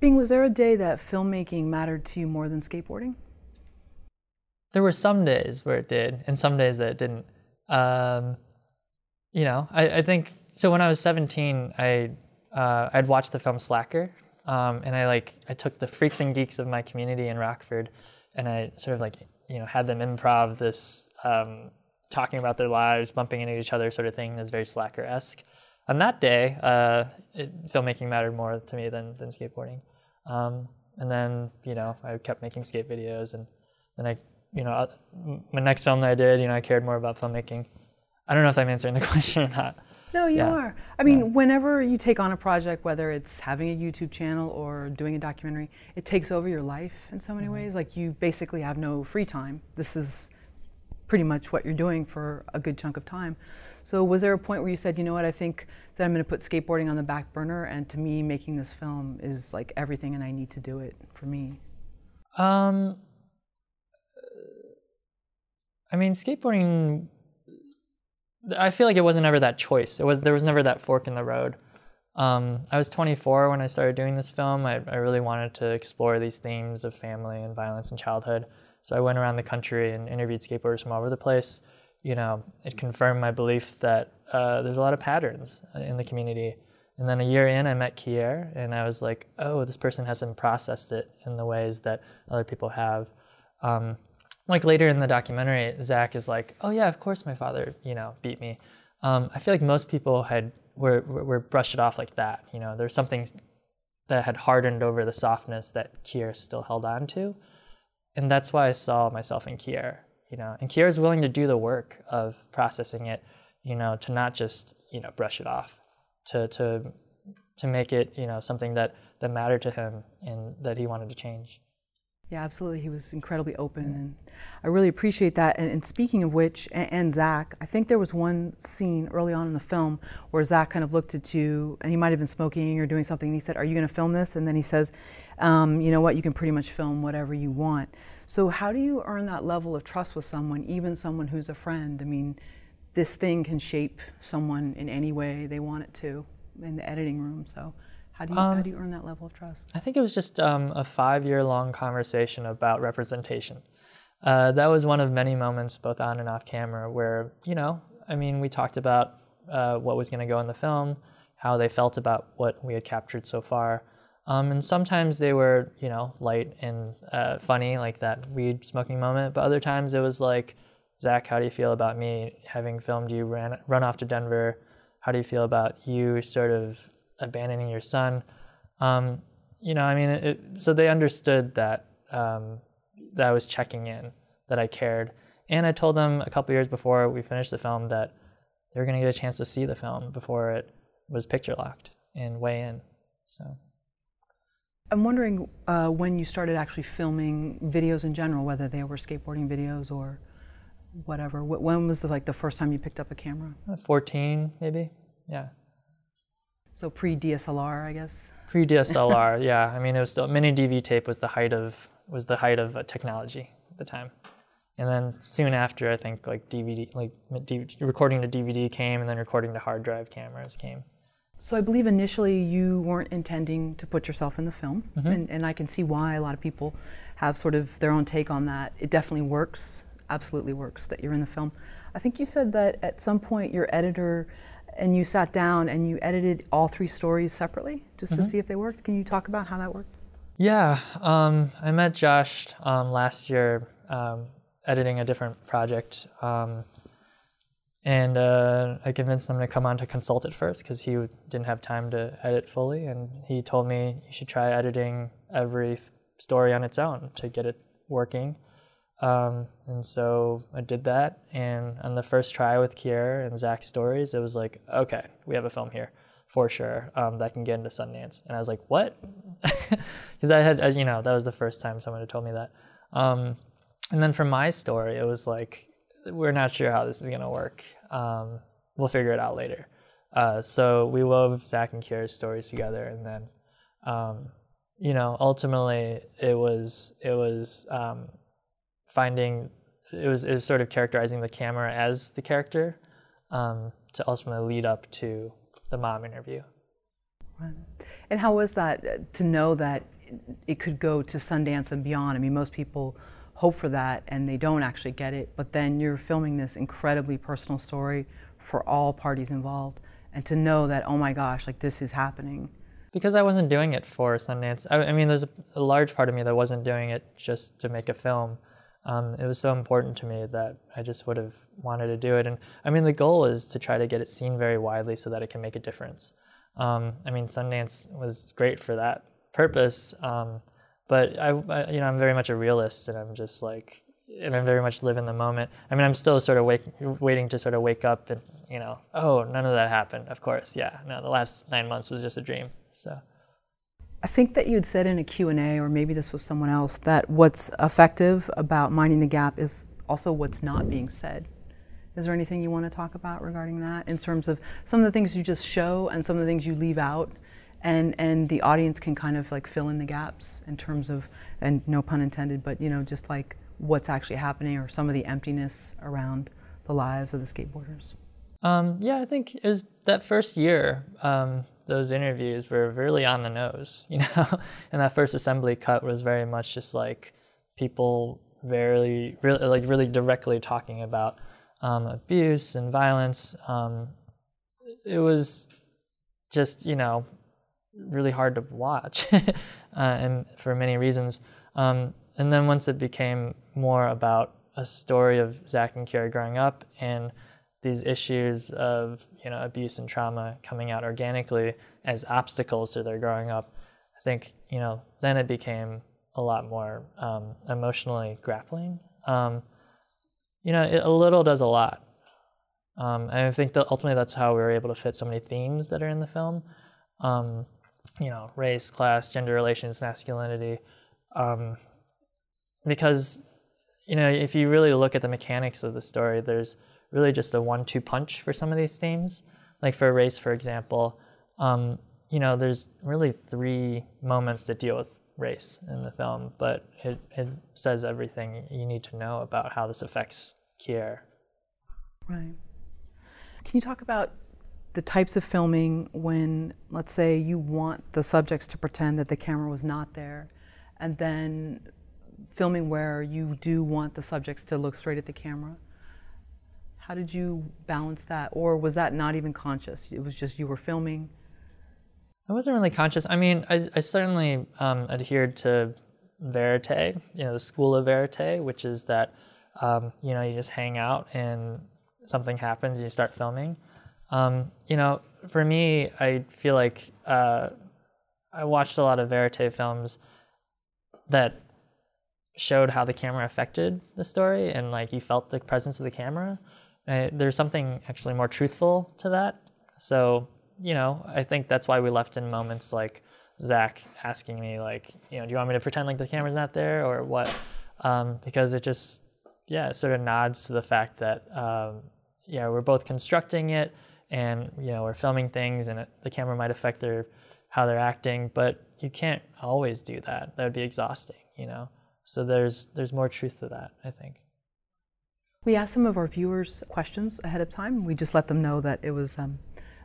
Bing, was there a day that filmmaking mattered to you more than skateboarding? There were some days where it did, and some days that it didn't. Um, you know, I, I, think so. When I was 17, I uh, I'd watched the film Slacker, um, and I like I took the freaks and geeks of my community in Rockford, and I sort of like you know had them improv this um, talking about their lives, bumping into each other, sort of thing. That's very Slacker esque. On that day, uh, it, filmmaking mattered more to me than than skateboarding. Um, and then you know I kept making skate videos, and then I you know uh, my next film that I did, you know I cared more about filmmaking. I don't know if I'm answering the question or not. No, you yeah. are. I mean, yeah. whenever you take on a project, whether it's having a YouTube channel or doing a documentary, it takes over your life in so many mm-hmm. ways. Like you basically have no free time. This is pretty much what you're doing for a good chunk of time. So was there a point where you said, you know what, I think that I'm going to put skateboarding on the back burner, and to me, making this film is like everything, and I need to do it for me? Um, I mean, skateboarding I feel like it wasn't ever that choice. It was there was never that fork in the road. Um, I was 24 when I started doing this film. I, I, really wanted to explore these themes of family and violence and childhood. So I went around the country and interviewed skateboarders from all over the place. You know, it confirmed my belief that uh, there's a lot of patterns in the community. And then a year in, I met Kier, and I was like, oh, this person hasn't processed it in the ways that other people have. Um, like later in the documentary, Zach is like, "Oh yeah, of course my father, you know, beat me." Um, I feel like most people had were were brushed it off like that. You know, there's something that had hardened over the softness that Kier still held on to, and that's why I saw myself in Kier. You know, and Kier is willing to do the work of processing it. You know, to not just you know brush it off, to to to make it you know something that that mattered to him and that he wanted to change. Yeah, absolutely. He was incredibly open, and I really appreciate that. And, and speaking of which, and, and, Zach, I think there was one scene early on in the film where Zach kind of looked at you, and he might have been smoking or doing something, and he said, "Are you going to film this?" And then he says, um, "You know what? You can pretty much film whatever you want." So, how do you earn that level of trust with someone, even someone who's a friend? I mean, this thing can shape someone in any way they want it to in the editing room. So. How do you, um, how do you earn that level of trust? I think it was just um, a five year long conversation about representation. Uh, that was one of many moments, both on and off camera, where, you know, I mean, we talked about uh, what was going to go in the film, how they felt about what we had captured so far. Um, and sometimes they were, you know, light and uh, funny, like that weed smoking moment. But other times it was like, Zach, how do you feel about me having filmed you ran, run off to Denver? How do you feel about you sort of abandoning your son. Um, you know, I mean, it, it, so they understood that um, that I was checking in, that I cared, and I told them a couple years before we finished the film that they were going to get a chance to see the film before it was picture locked and weigh in. So. I'm wondering uh, when you started actually filming videos in general, whether they were skateboarding videos or whatever. When was the like the first time you picked up a camera? 14, maybe. Yeah. So pre DSLR, I guess. Pre DSLR, yeah. I mean, it was still mini DV tape was the height of was the height of uh, technology at the time, and then soon after, I think like DVD, like recording to DVD came, and then recording to hard drive cameras came. So I believe initially you weren't intending to put yourself in the film, mm -hmm. and, and I can see why a lot of people have sort of their own take on that. It definitely works, absolutely works that you're in the film. I think you said that at some point your editor and you sat down and you edited all three stories separately just mm-hmm. to see if they worked. Can you talk about how that worked? Yeah, um, I met Josh um, last year um, editing a different project. And uh, I convinced him to come on to consult it first because he didn't have time to edit fully. And he told me you should try editing every story on its own to get it working. Um, and so I did that. And on the first try with Kier and Zach's stories, it was like, okay, we have a film here for sure um, that can get into Sundance. And I was like, what? Because I had, you know, that was the first time someone had told me that. Um, and then for my story, it was like, we're not sure how this is going to work. Um, we'll figure it out later. Uh, so we wove Zach and Kier's stories together, and then, um, you know, ultimately it was it was um, finding it was, it was sort of characterizing the camera as the character um, to ultimately lead up to the mom interview. And how was that uh, to know that it could go to Sundance and beyond? I mean, most people hope for that and they don't actually get it, but then you're filming this incredibly personal story for all parties involved. And to know that, oh my gosh, like this is happening. Because I wasn't doing it for Sundance. I, I mean, there's a, a, large part of me that wasn't doing it just to make a film. Um, it was so important to me that I just would have wanted to do it. And I mean, the goal is to try to get it seen very widely so that it can make a difference. Um, I mean, Sundance was great for that purpose, um, but I, I, you know, I'm very much a realist, and I'm just like, and I'm very much live in the moment. I mean, I'm still sort of wake, waiting to sort of wake up and, you know, oh, none of that happened. Of course, yeah. No, the last nine months was just a dream. So. I think that you'd said in a Q&A, or maybe this was someone else, that what's effective about minding the gap is also what's not being said. Is there anything you want to talk about regarding that in terms of some of the things you just show and some of the things you leave out? And, and the audience can kind of like fill in the gaps in terms of, and no pun intended, but you know, just like what's actually happening or some of the emptiness around the lives of the skateboarders? Um, yeah, I think it was that first year. Um, those interviews were really on the nose, you know, and that first assembly cut was very much just like people very, really, like really directly talking about um, abuse and violence. Um, it was just, you know, really hard to watch, uh, and for many reasons. Um, and then once it became more about a story of Zach and Kira growing up and these issues of you know abuse and trauma coming out organically as obstacles to their growing up, I think you know then it became a lot more um, emotionally grappling. Um, you know, it, a little does a lot. Um, and I think that ultimately that's how we were able to fit so many themes that are in the film. Um, you know, race, class, gender relations, masculinity, um, because you know if you really look at the mechanics of the story there's really just a one-two punch for some of these themes like for race for example um, you know there's really three moments that deal with race in the film but it, it says everything you need to know about how this affects Kier. Right. Can you talk about the types of filming when, let's say, you want the subjects to pretend that the camera was not there, and then filming where you do want the subjects to look straight at the camera. How did you balance that? Or was that not even conscious? It was just you were filming? I wasn't really conscious. I mean, I, I certainly um, adhered to verite, you know, the school of verite, which is that, um, you know, you just hang out and something happens, you start filming. Um, you know, for me, I feel like uh, I watched a lot of verite films that showed how the camera affected the story and like you felt the presence of the camera. There's something actually more truthful to that. So, you know, I think that's why we left in moments like Zach asking me like, you know, do you want me to pretend like the camera's not there or what? Um, because it just, yeah, it sort of nods to the fact that, um, yeah, we're both constructing it and you know are filming things and it, the camera might affect their how they're acting but you can't always do that. That would be exhausting you know? So there's there's more truth to that i think. We asked some of our viewers questions ahead of time. We just let them know that it was um,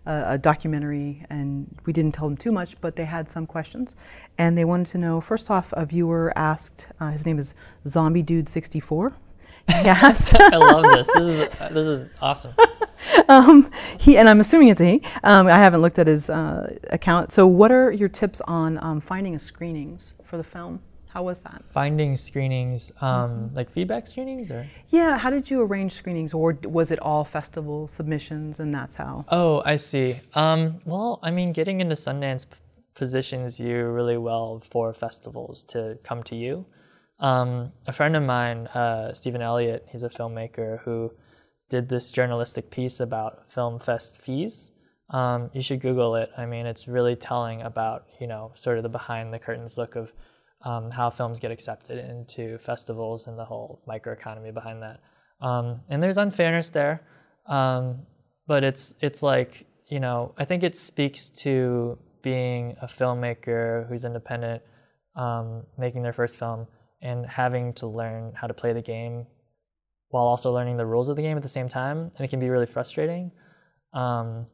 a, a documentary and we didn't tell them too much but they had some questions. And they wanted to know first off a viewer asked uh, his name is zombie dude 64 Gast. I love this. This is this is awesome. um, he and I'm assuming it's a he. Um, I haven't looked at his uh, account. So, what are your tips on um, finding screenings for the film? How was that? Finding screenings, um, mm-hmm. like feedback screenings, or yeah. How did you arrange screenings, or was it all festival submissions, and that's how? Oh, I see. Um, well, I mean, getting into Sundance positions you really well for festivals to come to you. Um, a friend of mine, uh, Stephen Elliott, he's a filmmaker who did this journalistic piece about film fest fees. Um, you should Google it. I mean, it's really telling about you know sort of the behind the curtains look of um, how films get accepted into festivals and the whole microeconomy behind that. Um, and there's unfairness there, um, but it's it's like you know I think it speaks to being a filmmaker who's independent, um, making their first film, and having to learn how to play the game while also learning the rules of the game at the same time, and it can be really frustrating. Um,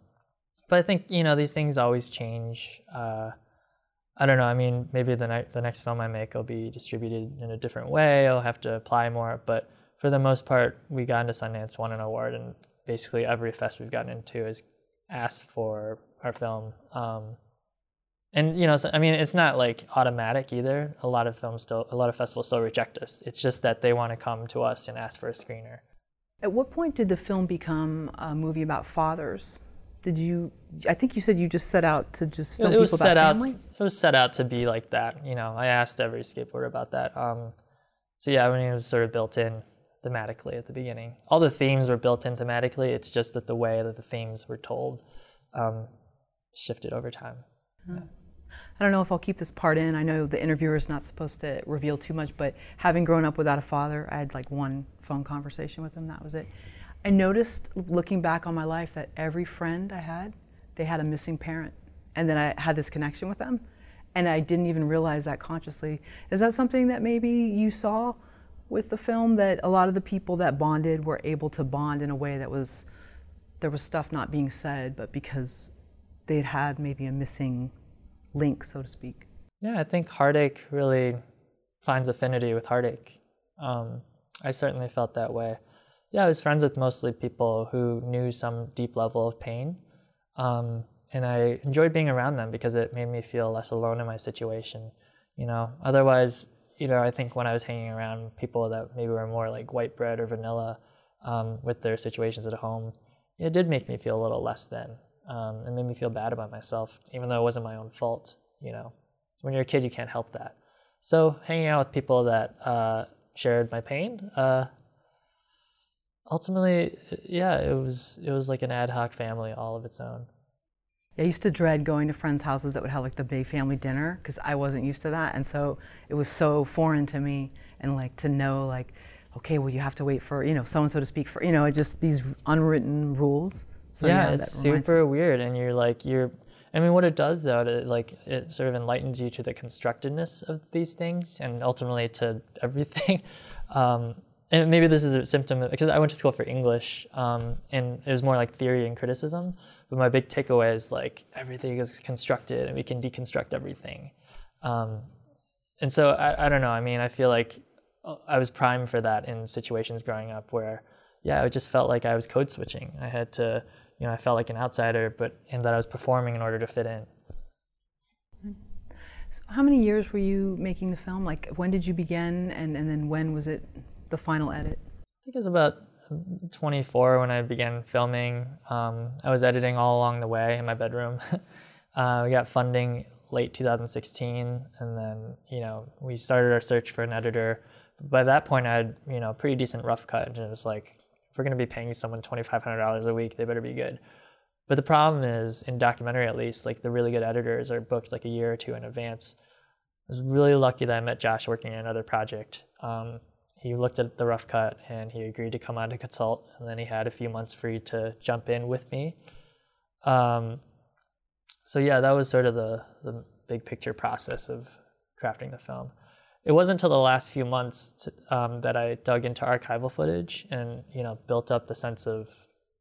but I think you know these things always change. Uh, I don't know. I mean, maybe the ne- the next film I make will be distributed in a different way. I'll have to apply more, but for the most part, we got into Sundance, won an award, and basically every fest we've gotten into has asked for our film. Um, and you know, so, I mean, it's not like automatic either. A lot of films still, a lot of festivals still reject us. It's just that they want to come to us and ask for a screener. At what point did the film become a movie about fathers? Did you? I think you said you just set out to just film it was people set about out. family. It was set out to be like that. You know, I asked every skateboarder about that. Um, so yeah, I mean, it was sort of built in thematically at the beginning. All the themes were built in thematically. It's just that the way that the themes were told um, shifted over time. I don't know if I'll keep this part in. I know the interviewer is not supposed to reveal too much, but having grown up without a father, I had like one phone conversation with him. That was it. I noticed looking back on my life that every friend I had, they had a missing parent, and then I had this connection with them, and I didn't even realize that consciously. Is that something that maybe you saw with the film that a lot of the people that bonded were able to bond in a way that was there was stuff not being said, but because they had had maybe a missing link, so to speak. Yeah, I think heartache really finds affinity with heartache. Um, I certainly felt that way. Yeah, I was friends with mostly people who knew some deep level of pain. Um, and I enjoyed being around them because it made me feel less alone in my situation. You know, otherwise, you know, I think when I was hanging around people that maybe were more like white bread or vanilla um, with their situations at home, it did make me feel a little less than. Um, it made me feel bad about myself, even though it wasn't my own fault. You know, when you're a kid, you can't help that. So hanging out with people that uh, shared my pain, uh, ultimately, yeah, it was it was like an ad hoc family all of its own. I used to dread going to friends' houses that would have like the big family dinner because I wasn't used to that, and so it was so foreign to me. And like to know, like, okay, well, you have to wait for you know so and so to speak for you know, just these unwritten rules. So, yeah, that it's super weird, and you're like you're. I mean, what it does though, it like it sort of enlightens you to the constructedness of these things, and ultimately to everything. Um, and maybe this is a symptom of, because I went to school for English, um, and it was more like theory and criticism. But my big takeaway is like everything is constructed, and we can deconstruct everything. Um, and so I, I don't know. I mean, I feel like uh, I was primed for that in situations growing up where, yeah, it just felt like I was code switching. I had to, you know, I felt like an outsider, but and that I was performing in order to fit in. How many years were you making the film? Like, when did you begin, and, and then when was it the final edit? I think it was about 24 when I began filming. Um, I was editing all along the way in my bedroom. uh, we got funding late 2016, and then you know we started our search for an editor. By that point, I had you know a pretty decent rough cut, and it was like if we're going to be paying someone $2,500 a week, they better be good. But the problem is, in documentary at least, like the really good editors are booked like a year or two in advance. I was really lucky that I met Josh working on another project. Um, he looked at the rough cut and he agreed to come on to consult, and then he had a few months free to jump in with me. Um, so yeah, that was sort of the the big picture process of crafting the film. It wasn't until the last few months to, um, that I dug into archival footage and you know built up the sense of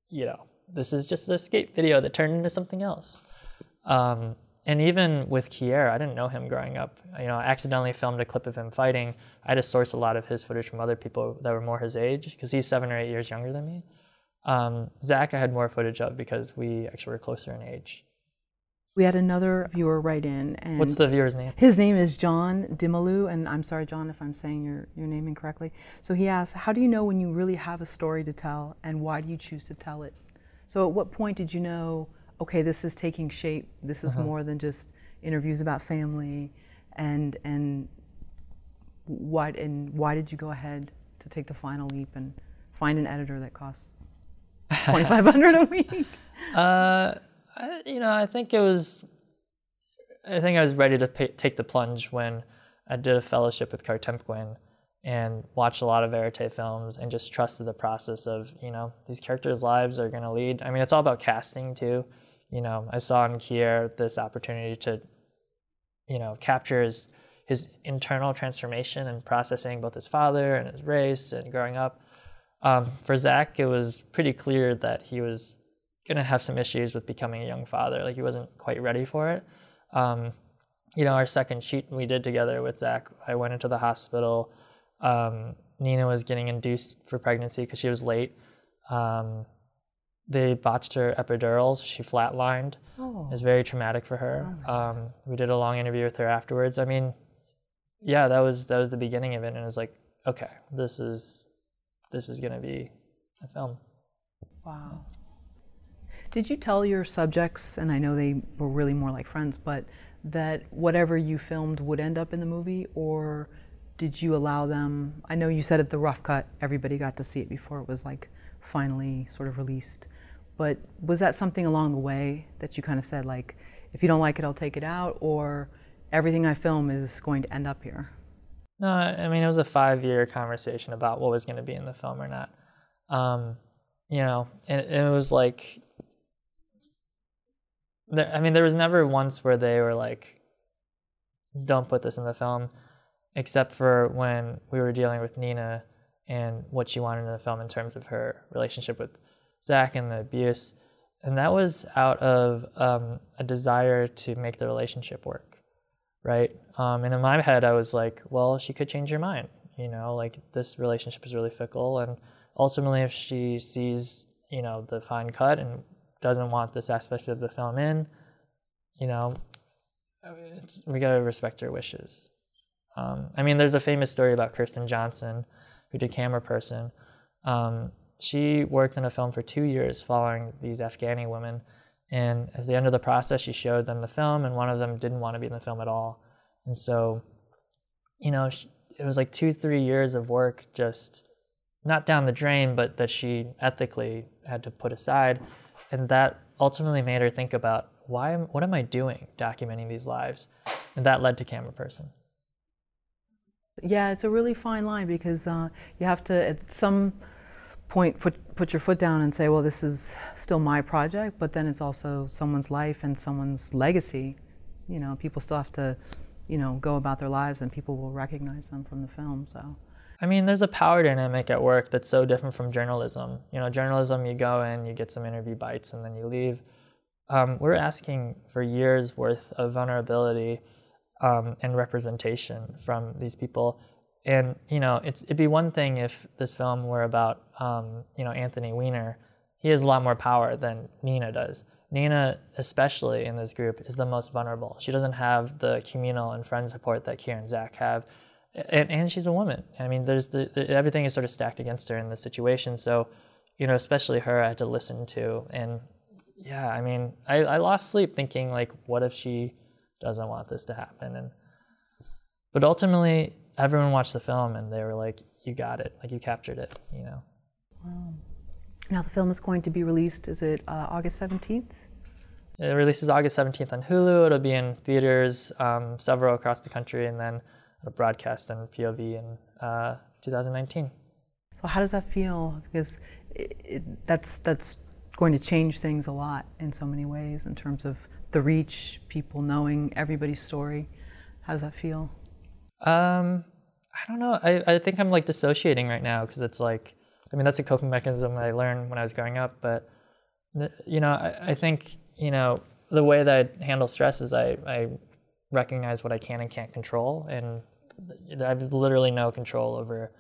you know this is just a skate video that turned into something else. Um, and even with Kier, I didn't know him growing up. You know, I accidentally filmed a clip of him fighting. I had to source a lot of his footage from other people that were more his age because he's seven or eight years younger than me. Um, Zach, I had more footage of because we actually were closer in age. We had another viewer write in, and What's the viewer's name? His name is John Dimalu, and I'm sorry, John, if I'm saying your, your name incorrectly. So he asks, How do you know when you really have a story to tell, and why do you choose to tell it? So at what point did you know, okay, this is taking shape, this is more than just interviews about family, and, and, why, and why did you go ahead to take the final leap and find an editor that costs 2500 a week? Uh, I, you know, I think it was. I think I was ready to take the plunge when I did a fellowship with Kartemquin and watched a lot of verite films and just trusted the process of you know these characters' lives are going to lead. I mean, it's all about casting too. You know, I saw in Kier this opportunity to, you know, capture his his internal transformation and processing both his father and his race and growing up. Um, for Zach, it was pretty clear that he was gonna have some issues with becoming a young father. Like he wasn't quite ready for it. Um, you know, our second shoot we did together with Zach, I went into the hospital. Um, Nina was getting induced for pregnancy because she was late. Um, they botched her epidurals. She flatlined. Oh. It was very traumatic for her. Um, we did a long interview with her afterwards. I mean, yeah, that was that was the beginning of it, and it was like, okay, this is this is gonna be a film. Wow. Did you tell your subjects, and I know they were really more like friends, but that whatever you filmed would end up in the movie, or did you allow them? I know you said at the rough cut, everybody got to see it before it was like finally sort of released, but was that something along the way that you kind of said, like, if you don't like it, I'll take it out, or everything I film is going to end up here? No, I mean it was a five-year conversation about what was going to be in the film or not. Um, you know, and, and it was like, there, I mean, there was never once where they were like, "Don't put this in the film," except for when we were dealing with Nina and what she wanted in the film in terms of her relationship with Zach and the abuse, and that was out of um, a desire to make the relationship work right? Um, and in my head, I was like, well, she could change her mind. You know, like this relationship is really fickle, and ultimately, if she sees, you know, the fine cut and doesn't want this aspect of the film in, you know, it's, we gotta respect her wishes. Um, I mean, there's a famous story about Kirsten Johnson, who did Camera Person. Um, she worked in a film for two years following these Afghani women and at the end of the process, she showed them the film, and one of them didn't want to be in the film at all. And so, you know, it was like two, three years of work just not down the drain, but that she ethically had to put aside. And that ultimately made her think about why, am, what am I doing documenting these lives? And that led to Camera Person. Yeah, it's a really fine line because uh, you have to, at some point put, put your foot down and say, well, this is still my project, but then it's also someone's life and someone's legacy. You know, people still have to, you know, go about their lives and people will recognize them from the film. So. I mean, there's a power dynamic at work that's so different from journalism. You know, journalism, you go in, you get some interview bites, and then you leave. Um, we're asking for years worth of vulnerability um, and representation from these people and you know, it'd be one thing if this film were about um, you know Anthony Weiner. He has a lot more power than Nina does. Nina, especially in this group, is the most vulnerable. She doesn't have the communal and friend support that Keir and Zach have, and, and she's a woman. I mean, there's the, the, everything is sort of stacked against her in this situation. So, you know, especially her, I had to listen to, and yeah, I mean, I, I lost sleep thinking like, what if she doesn't want this to happen? And but ultimately, everyone watched the film and they were like, "You got it! Like you captured it!" You know. Wow. Now the film is going to be released. Is it uh, August seventeenth? It releases August seventeenth on Hulu. It'll be in theaters, um, several across the country, and then a broadcast on POV in uh, 2019. So how does that feel? Because it, it, that's that's going to change things a lot in so many ways in terms of the reach, people knowing everybody's story. How does that feel? Um, I don't know. I, I think I'm like dissociating right now because it's like, I mean, that's a coping mechanism I learned when I was growing up. But, you know, I, I think, you know, the way that I handle stress is I, I recognize what I can and can't control. And I have literally no control over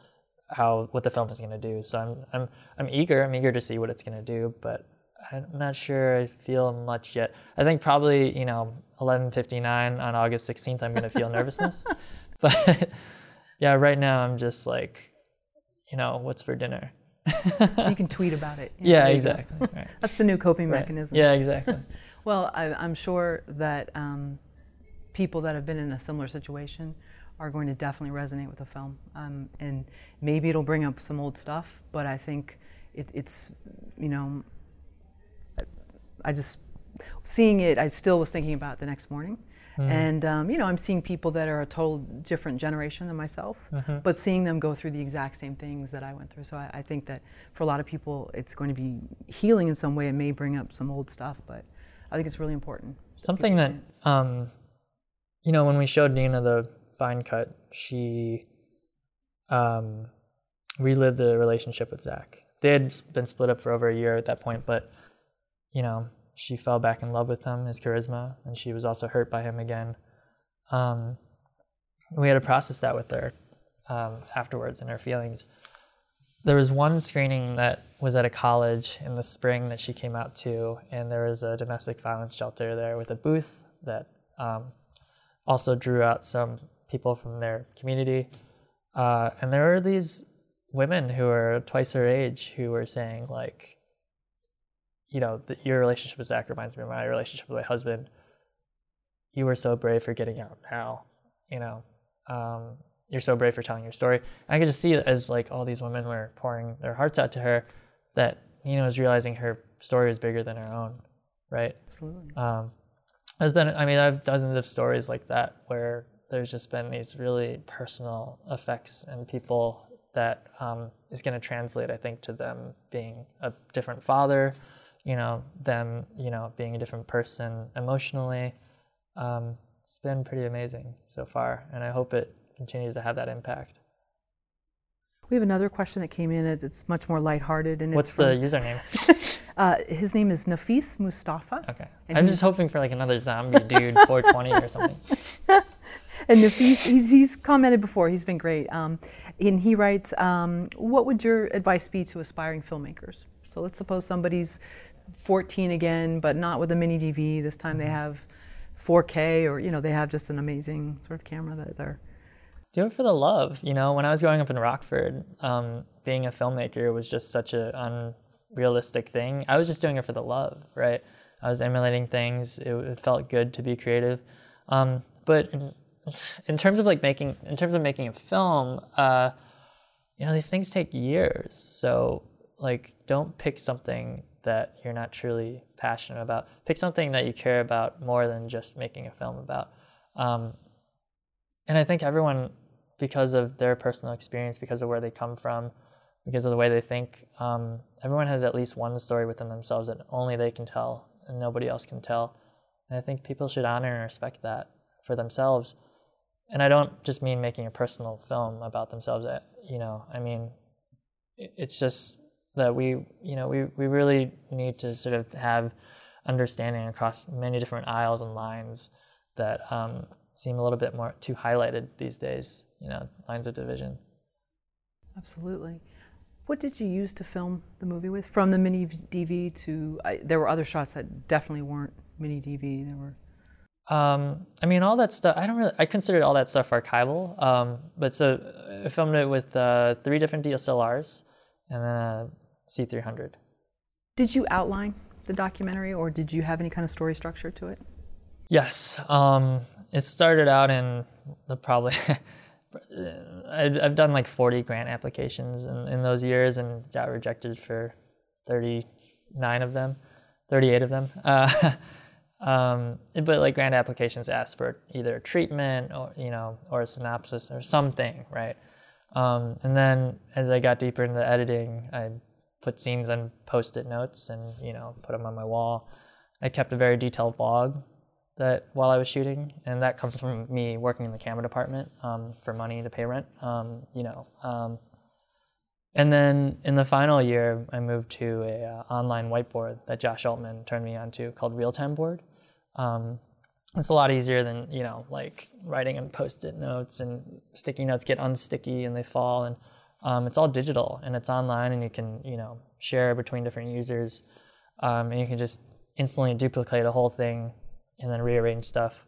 how, what the film is going to do. So I'm, I'm, I'm eager. I'm eager to see what it's going to do. But I'm not sure I feel much yet. I think probably, you know, 11:59 on August 16th, I'm going to feel nervousness. But yeah, right now I'm just like, you know, what's for dinner? you can tweet about it. Yeah, exactly. Right. That's the new coping right. mechanism. Yeah, exactly. well, I, am sure that um, people that have been in a similar situation are going to definitely resonate with the film. Um, and maybe it'll bring up some old stuff, but I think it, it's, you know, I just, seeing it, I still was thinking about it the next morning. Mm. And um, you know, I'm seeing people that are a total different generation than myself, mm-hmm. but seeing them go through the exact same things that I went through. So I, I, think that for a lot of people, it's going to be healing in some way. It may bring up some old stuff, but I think it's really important. Something that, um, you know, when we showed Nina the fine cut, she um, relived the relationship with Zach. They had been split up for over a year at that point, but you know, she fell back in love with him, his charisma, and she was also hurt by him again. Um, we had to process that with her um, afterwards and her feelings. There was one screening that was at a college in the spring that she came out to, and there was a domestic violence shelter there with a booth that um, also drew out some people from their community. Uh, and there were these women who were twice her age who were saying, like, you know, the, your relationship with Zach reminds me of my relationship with my husband. You were so brave for getting out now, you know. Um, you're so brave for telling your story. And I could just see as like all these women were pouring their hearts out to her that Nina was realizing her story was bigger than her own, right? Absolutely. Um, there's been, I mean, I have dozens of stories like that where there's just been these really personal effects and people that um, is going to translate, I think, to them being a different father, you know, them, you know, being a different person emotionally. Um, it's been pretty amazing so far, and I hope it continues to have that impact. We have another question that came in. It's much more lighthearted, and What's the username? uh, his name is Nafis Mustafa. Okay, I'm just hoping for like another zombie dude 420 or something. And Nafis, he's, he's commented before. He's been great. Um, and he writes, um, "What would your advice be to aspiring filmmakers?" So let's suppose somebody's 14 again, but not with a mini DV. This time they have 4K, or you know, they have just an amazing sort of camera that they're. Do it for the love. You know, when I was growing up in Rockford, um, being a filmmaker was just such an unrealistic thing. I was just doing it for the love, right? I was emulating things. It, it felt good to be creative. Um, but in, in terms of like making, in terms of making a film, uh, you know, these things take years. So like, don't pick something that you're not truly passionate about. Pick something that you care about more than just making a film about. Um, and I think everyone, because of their personal experience, because of where they come from, because of the way they think, um, everyone has at least one story within themselves that only they can tell and nobody else can tell. And I think people should honor and respect that for themselves. And I don't just mean making a personal film about themselves. uh, You know, I mean, it's just that we, you know, we, we really need to sort of have understanding across many different aisles and lines that um, seem a little bit more too highlighted these days. You know, lines of division. Absolutely. What did you use to film the movie with? From the mini DV to, I, there were other shots that definitely weren't mini DV. There were. Um, I mean, all that stuff. I don't really. I considered all that stuff archival. Um, but so I filmed it with uh, three different DSLRs and then a C300. Did you outline the documentary, or did you have any kind of story structure to it? Yes. Um, it started out in the probably. I've done like 40 grant applications in, in those years and got rejected for 39 of them, 38 of them. Uh, um, but like grant applications ask for either treatment or you know or a synopsis or something, right? Um, and then as I got deeper into the editing, I put scenes on post-it notes and you know put them on my wall. I kept a very detailed log that while I was shooting, and that comes from me working in the camera department um, for money to pay rent. Um, you know, um, and then in the final year, I moved to a uh, online whiteboard that Josh Altman turned me onto called Real Time Board. Um, it's a lot easier than you know, like writing on post-it notes and sticky notes get unsticky and they fall, and um, it's all digital and it's online, and you can you know share between different users, um, and you can just instantly duplicate a whole thing and then rearrange stuff.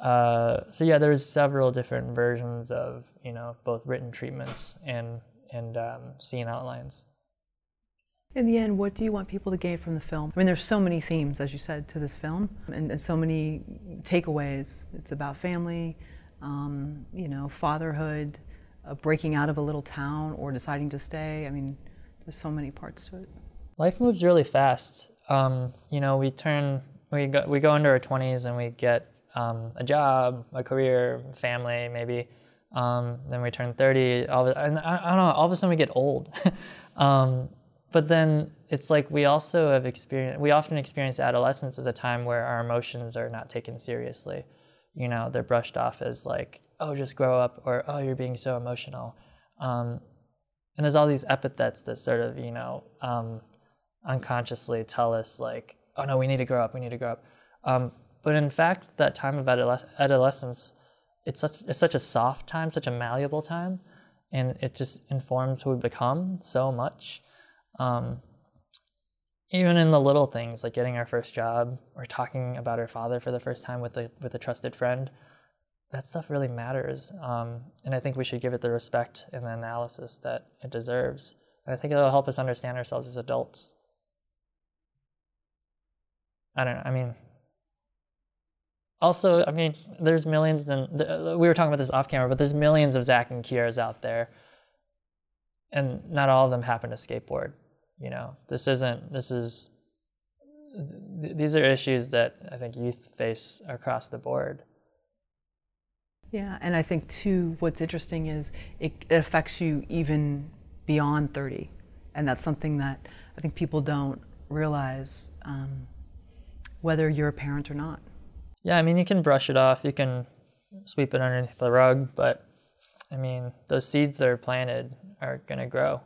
Uh, so yeah, there's several different versions of you know both written treatments and and um, scene outlines. In the end, what do you want people to gain from the film? I mean, there's so many themes, as you said, to this film, and, and so many takeaways. It's about family, um, you know, fatherhood, uh, breaking out of a little town, or deciding to stay. I mean, there's so many parts to it. Life moves really fast. Um, you know, we turn we go we go into our 20s and we get um, a job, a career, family, maybe. Um, then we turn 30. All of, and I, I don't know. All of a sudden, we get old. um, but then it's like we also have experienced. We often experience adolescence as a time where our emotions are not taken seriously. You know, they're brushed off as like, oh, just grow up, or oh, you're being so emotional. Um, and there's all these epithets that sort of, you know, um, unconsciously tell us like, oh no, we need to grow up, we need to grow up. Um, but in fact, that time of adoles- adolescence, it's such, it's such a soft time, such a malleable time, and it just informs who we become so much. Um, even in the little things like getting our first job or talking about our father for the first time with a with a trusted friend, that stuff really matters. Um, and I think we should give it the respect and the analysis that it deserves. And I think it'll help us understand ourselves as adults. I don't know. I mean, also, I mean, there's millions, and we were talking about this off camera, but there's millions of Zach and Kiera's out there, and not all of them happen to skateboard. You know, this isn't. This is. Th- these are issues that I think youth face across the board. Yeah, and I think too, what's interesting is it, it affects you even beyond 30, and that's something that I think people don't realize, um, whether you're a parent or not. Yeah, I mean, you can brush it off, you can sweep it underneath the rug, but I mean, those seeds that are planted are going to grow.